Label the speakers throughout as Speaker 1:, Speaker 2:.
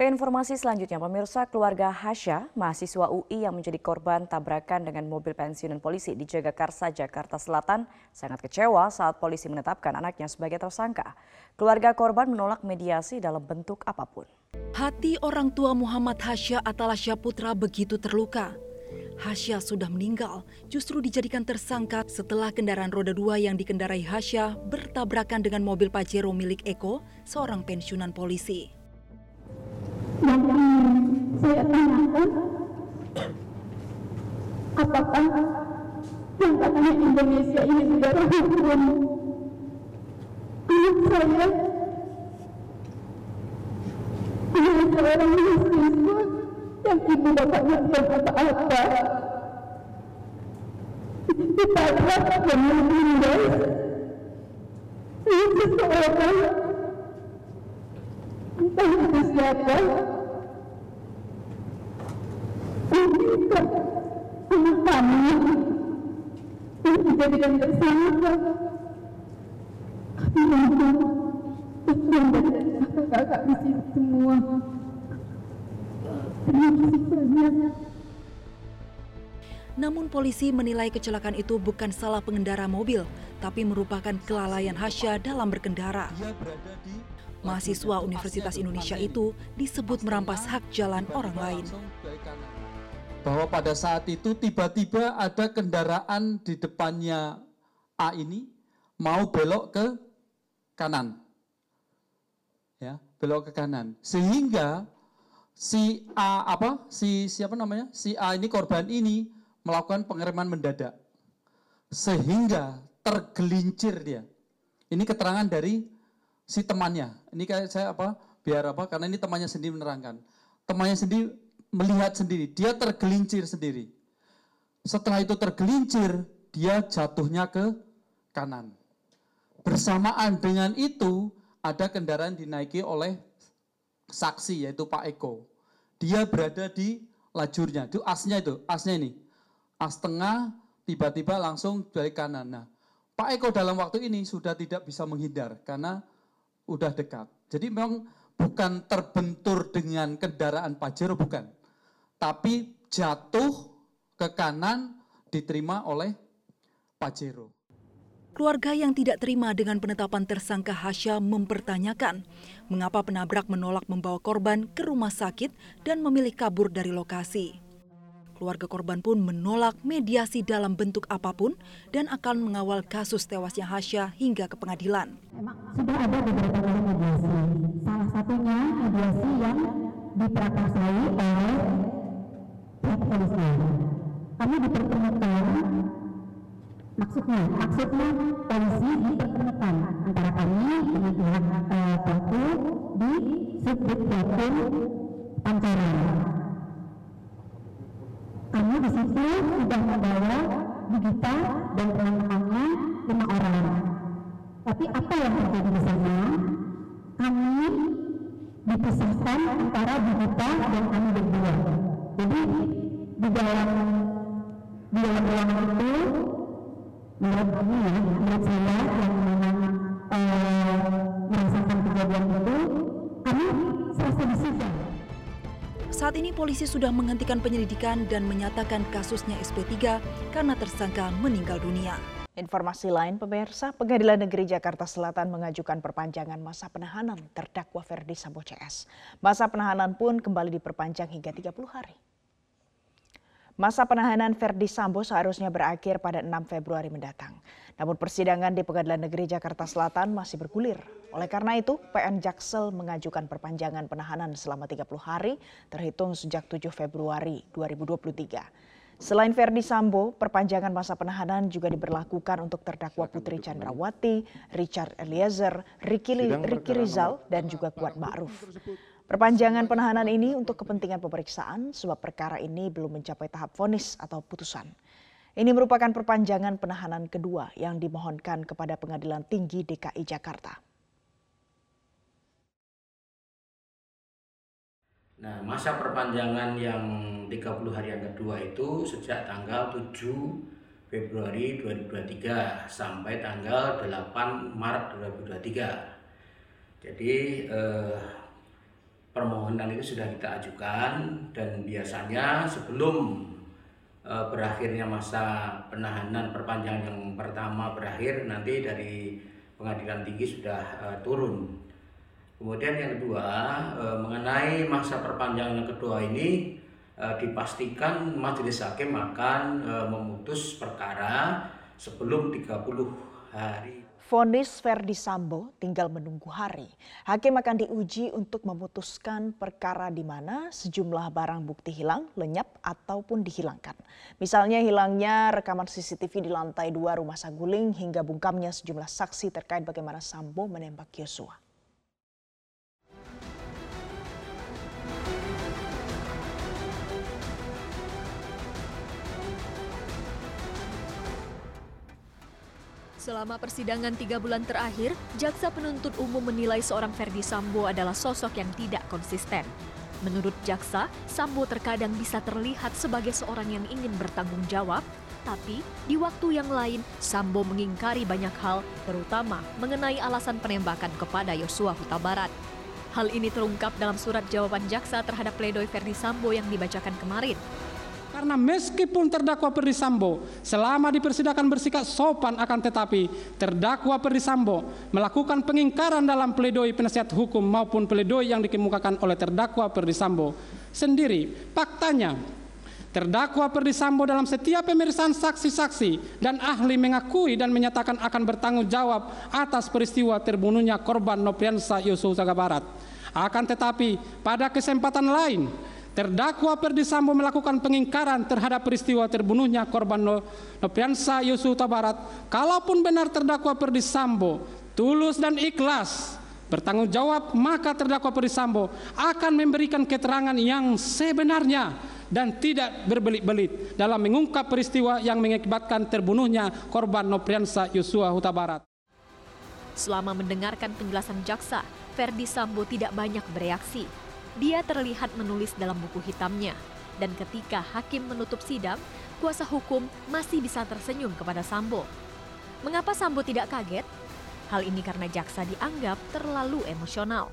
Speaker 1: Ke informasi selanjutnya, pemirsa keluarga Hasya, mahasiswa UI yang menjadi korban tabrakan dengan mobil pensiunan polisi di Jagakarsa, Jakarta Selatan, sangat kecewa saat polisi menetapkan anaknya sebagai tersangka. Keluarga korban menolak mediasi dalam bentuk apa pun.
Speaker 2: Hati orang tua Muhammad Hasya Atalasya Putra begitu terluka. Hasya sudah meninggal, justru dijadikan tersangka setelah kendaraan roda dua yang dikendarai Hasya bertabrakan dengan mobil Pajero milik Eko, seorang pensiunan polisi
Speaker 3: yang ingin saya tanyakan apakah yang katanya Indonesia ini negara hukum anak saya hanya seorang mahasiswa yang ibu bapaknya tidak apa-apa. Ditabrak dan meninggal seseorang itu siapa meminta anak kami yang dijadikan tersangka kami mohon Tuhan dan kakak-kakak di sini semua terima kasih banyak
Speaker 2: Namun polisi menilai kecelakaan itu bukan salah pengendara mobil, tapi merupakan kelalaian Hasya dalam berkendara. Mahasiswa Universitas Indonesia itu disebut merampas hak jalan orang lain.
Speaker 4: Bahwa pada saat itu tiba-tiba ada kendaraan di depannya A ini mau belok ke kanan. Ya, belok ke kanan. Sehingga si A apa? Si siapa namanya? Si A ini korban ini melakukan pengereman mendadak. Sehingga tergelincir dia. Ini keterangan dari si temannya. Ini kayak saya apa? Biar apa? Karena ini temannya sendiri menerangkan. Temannya sendiri melihat sendiri, dia tergelincir sendiri. Setelah itu tergelincir, dia jatuhnya ke kanan. Bersamaan dengan itu, ada kendaraan dinaiki oleh saksi yaitu Pak Eko. Dia berada di lajurnya, itu asnya itu, asnya ini. As tengah tiba-tiba langsung dari kanan. Nah, Pak Eko dalam waktu ini sudah tidak bisa menghindar karena udah dekat. Jadi memang bukan terbentur dengan kendaraan Pajero bukan. Tapi jatuh ke kanan diterima oleh Pajero.
Speaker 2: Keluarga yang tidak terima dengan penetapan tersangka Hasya mempertanyakan mengapa penabrak menolak membawa korban ke rumah sakit dan memilih kabur dari lokasi. Keluarga korban pun menolak mediasi dalam bentuk apa pun dan akan mengawal kasus tewasnya Hasya hingga ke pengadilan.
Speaker 3: Memang sudah ada beberapa kali mediasi. Salah satunya mediasi yang diprakarsai oleh pihak. Kami dipertemukan maksudnya maksudnya polisi dipertemukan antara kami dengan pihak uh, pelaku di subdit Pancoran kami di situ sudah membawa Digita dan teman-temannya lima orang. Tapi apa yang terjadi di sana? Kami dipisahkan antara Digita dan kami berdua. Jadi di dalam di dalam ruangan itu menurut kami ya, menurut saya yang memang uh, merasakan kejadian itu, kami serasa disita.
Speaker 2: Saat ini polisi sudah menghentikan penyelidikan dan menyatakan kasusnya SP3 karena tersangka meninggal dunia.
Speaker 1: Informasi lain, pemirsa, Pengadilan Negeri Jakarta Selatan mengajukan perpanjangan masa penahanan terdakwa Ferdi Sambo CS. Masa penahanan pun kembali diperpanjang hingga 30 hari. Masa penahanan Ferdi Sambo seharusnya berakhir pada 6 Februari mendatang. Namun persidangan di Pengadilan Negeri Jakarta Selatan masih bergulir. Oleh karena itu, PN Jaksel mengajukan perpanjangan penahanan selama 30 hari terhitung sejak 7 Februari 2023. Selain Ferdi Sambo, perpanjangan masa penahanan juga diberlakukan untuk terdakwa Putri Chandrawati, Richard Eliezer, Ricky, Ricky Rizal, dan juga Kuat Ma'ruf. Perpanjangan penahanan ini untuk kepentingan pemeriksaan sebab perkara ini belum mencapai tahap vonis atau putusan. Ini merupakan perpanjangan penahanan kedua yang dimohonkan kepada Pengadilan Tinggi DKI Jakarta.
Speaker 5: Nah, masa perpanjangan yang 30 hari yang kedua itu sejak tanggal 7 Februari 2023 sampai tanggal 8 Maret 2023. Jadi eh, permohonan itu sudah kita ajukan dan biasanya sebelum uh, berakhirnya masa penahanan perpanjangan yang pertama berakhir nanti dari pengadilan tinggi sudah uh, turun. Kemudian yang kedua uh, mengenai masa perpanjangan yang kedua ini dipastikan majelis hakim akan memutus perkara sebelum 30 hari.
Speaker 1: Fonis Verdi Sambo tinggal menunggu hari. Hakim akan diuji untuk memutuskan perkara di mana sejumlah barang bukti hilang, lenyap, ataupun dihilangkan. Misalnya hilangnya rekaman CCTV di lantai dua rumah Saguling hingga bungkamnya sejumlah saksi terkait bagaimana Sambo menembak Yosua.
Speaker 6: Selama persidangan tiga bulan terakhir, jaksa penuntut umum menilai seorang Ferdi Sambo adalah sosok yang tidak konsisten. Menurut jaksa, Sambo terkadang bisa terlihat sebagai seorang yang ingin bertanggung jawab, tapi di waktu yang lain Sambo mengingkari banyak hal, terutama mengenai alasan penembakan kepada Yosua Huta Barat. Hal ini terungkap dalam surat jawaban jaksa terhadap pledoi Ferdi Sambo yang dibacakan kemarin.
Speaker 7: Karena meskipun terdakwa Perdisambo selama di persidangan bersikap sopan akan tetapi terdakwa Perdisambo melakukan pengingkaran dalam pledoi penasihat hukum maupun pledoi yang dikemukakan oleh terdakwa Perdisambo sendiri. Faktanya Terdakwa Perdisambo dalam setiap pemeriksaan saksi-saksi dan ahli mengakui dan menyatakan akan bertanggung jawab atas peristiwa terbunuhnya korban Nopiansa Utaga Barat. Akan tetapi pada kesempatan lain Terdakwa Perdi Sambo melakukan pengingkaran terhadap peristiwa terbunuhnya korban Nopiansa Yosua Barat. Kalaupun benar terdakwa Perdi Sambo tulus dan ikhlas bertanggung jawab, maka terdakwa Perdi Sambo akan memberikan keterangan yang sebenarnya dan tidak berbelit-belit dalam mengungkap peristiwa yang mengakibatkan terbunuhnya korban Nopriansa Yosua Huta Barat.
Speaker 6: Selama mendengarkan penjelasan jaksa, Ferdi Sambo tidak banyak bereaksi dia terlihat menulis dalam buku hitamnya. Dan ketika hakim menutup sidang, kuasa hukum masih bisa tersenyum kepada Sambo. Mengapa Sambo tidak kaget? Hal ini karena jaksa dianggap terlalu emosional.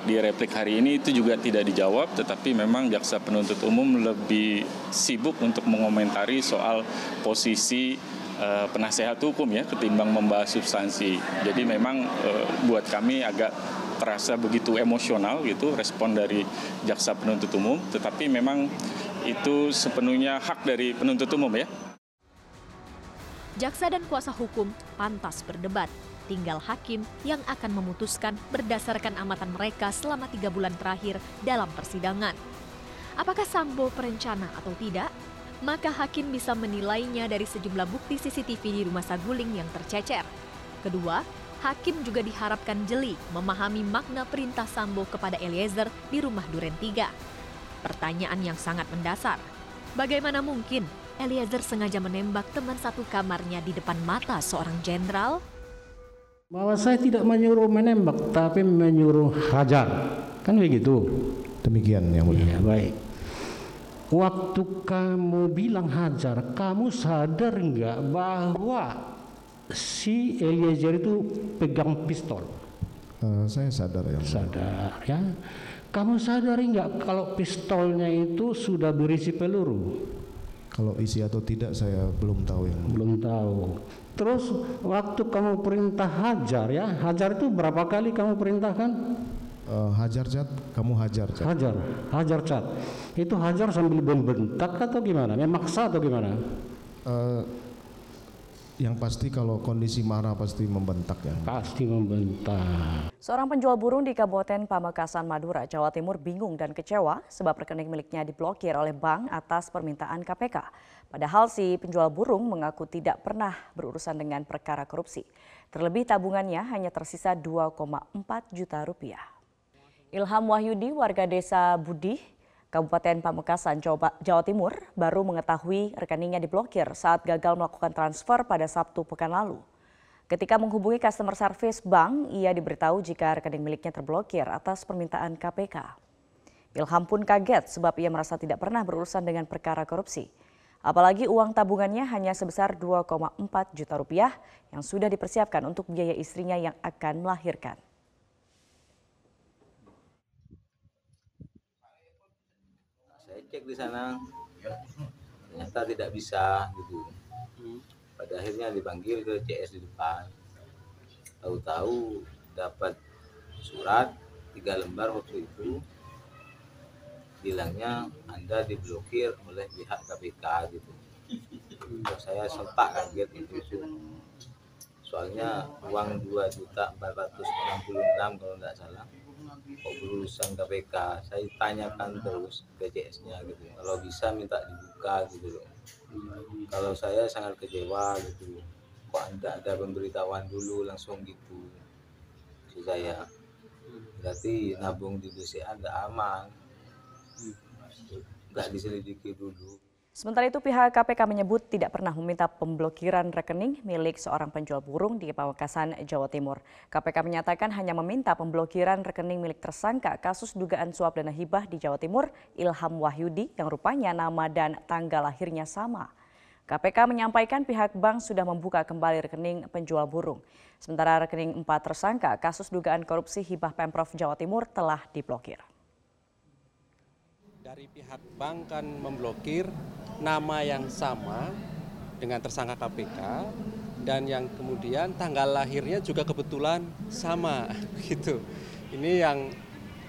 Speaker 8: Di replik hari ini itu juga tidak dijawab, tetapi memang jaksa penuntut umum lebih sibuk untuk mengomentari soal posisi uh, penasehat hukum ya ketimbang membahas substansi. Jadi memang uh, buat kami agak terasa begitu emosional gitu respon dari jaksa penuntut umum, tetapi memang itu sepenuhnya hak dari penuntut umum ya.
Speaker 6: Jaksa dan kuasa hukum pantas berdebat. Tinggal hakim yang akan memutuskan berdasarkan amatan mereka selama tiga bulan terakhir dalam persidangan. Apakah Sambo perencana atau tidak? Maka hakim bisa menilainya dari sejumlah bukti CCTV di rumah Saguling yang tercecer. Kedua, Hakim juga diharapkan jeli memahami makna perintah Sambo kepada Eliezer di rumah Duren Tiga. Pertanyaan yang sangat mendasar, bagaimana mungkin Eliezer sengaja menembak teman satu kamarnya di depan mata seorang jenderal?
Speaker 7: Bahwa saya tidak menyuruh menembak, tapi menyuruh hajar. Kan begitu?
Speaker 9: Demikian yang mulia.
Speaker 7: Ya, baik. Waktu kamu bilang hajar, kamu sadar nggak bahwa si Eliezer itu pegang pistol.
Speaker 9: Uh, saya sadar ya.
Speaker 7: Sadar ya. Kamu sadari nggak kalau pistolnya itu sudah berisi peluru?
Speaker 9: Kalau isi atau tidak saya belum tahu yang
Speaker 7: belum tahu. Terus waktu kamu perintah hajar ya, hajar itu berapa kali kamu perintahkan?
Speaker 9: Uh, hajar cat, kamu hajar cat.
Speaker 7: Hajar, hajar cat. Itu hajar sambil membentak atau gimana? Memaksa atau gimana? Uh,
Speaker 9: yang pasti kalau kondisi marah pasti membentak ya.
Speaker 7: Pasti membentak.
Speaker 10: Seorang penjual burung di Kabupaten Pamekasan Madura, Jawa Timur bingung dan kecewa sebab rekening miliknya diblokir oleh bank atas permintaan KPK. Padahal si penjual burung mengaku tidak pernah berurusan dengan perkara korupsi. Terlebih tabungannya hanya tersisa 2,4 juta rupiah. Ilham Wahyudi, warga desa Budi, Kabupaten Pamekasan, Jawa Timur baru mengetahui rekeningnya diblokir saat gagal melakukan transfer pada Sabtu pekan lalu. Ketika menghubungi customer service bank, ia diberitahu jika rekening miliknya terblokir atas permintaan KPK. Ilham pun kaget sebab ia merasa tidak pernah berurusan dengan perkara korupsi. Apalagi uang tabungannya hanya sebesar 2,4 juta rupiah yang sudah dipersiapkan untuk biaya istrinya yang akan melahirkan.
Speaker 11: Cek di sana. Ternyata tidak bisa gitu. Pada akhirnya dipanggil ke CS di depan. Tahu-tahu dapat surat tiga lembar waktu itu. Bilangnya anda diblokir oleh pihak KPK gitu. Terus saya sempat kaget itu itu. Soalnya uang 2 juta 466 kalau tidak salah kok berurusan KPK saya tanyakan terus ke CS-nya gitu. Kalau bisa minta dibuka gitu. Loh kalau saya sangat kecewa gitu. Kok anda ada pemberitahuan dulu langsung gitu saya. Berarti nabung di BCA nggak aman. Nggak diselidiki dulu
Speaker 10: Sementara itu pihak KPK menyebut tidak pernah meminta pemblokiran rekening milik seorang penjual burung di Pamekasan, Jawa Timur. KPK menyatakan hanya meminta pemblokiran rekening milik tersangka kasus dugaan suap dana hibah di Jawa Timur, Ilham Wahyudi, yang rupanya nama dan tanggal lahirnya sama. KPK menyampaikan pihak bank sudah membuka kembali rekening penjual burung. Sementara rekening empat tersangka kasus dugaan korupsi hibah Pemprov Jawa Timur telah diblokir.
Speaker 12: Dari pihak bank kan memblokir nama yang sama dengan tersangka KPK dan yang kemudian tanggal lahirnya juga kebetulan sama gitu. Ini yang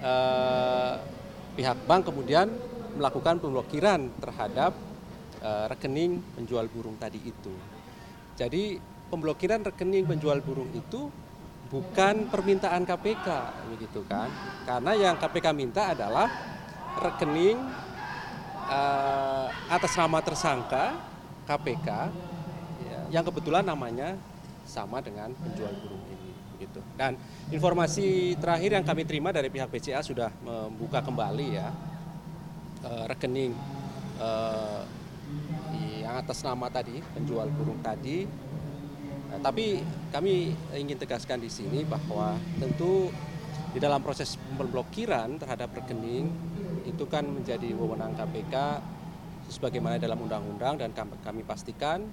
Speaker 12: eh, pihak bank kemudian melakukan pemblokiran terhadap eh, rekening penjual burung tadi itu. Jadi pemblokiran rekening penjual burung itu bukan permintaan KPK begitu kan. Karena yang KPK minta adalah rekening uh, atas nama tersangka KPK ya, yang kebetulan namanya sama dengan penjual burung ini gitu. Dan informasi terakhir yang kami terima dari pihak BCA sudah membuka kembali ya uh, rekening uh, yang atas nama tadi penjual burung tadi. Nah, tapi kami ingin tegaskan di sini bahwa tentu di dalam proses pemblokiran terhadap rekening itu kan menjadi wewenang KPK sebagaimana dalam undang-undang dan kami pastikan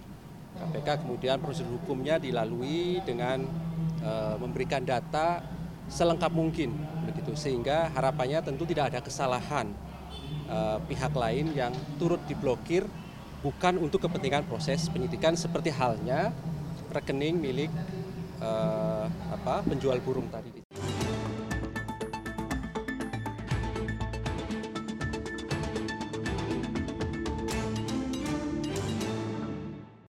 Speaker 12: KPK kemudian prosedur hukumnya dilalui dengan e, memberikan data selengkap mungkin begitu sehingga harapannya tentu tidak ada kesalahan e, pihak lain yang turut diblokir bukan untuk kepentingan proses penyidikan seperti halnya rekening milik e, apa penjual burung tadi.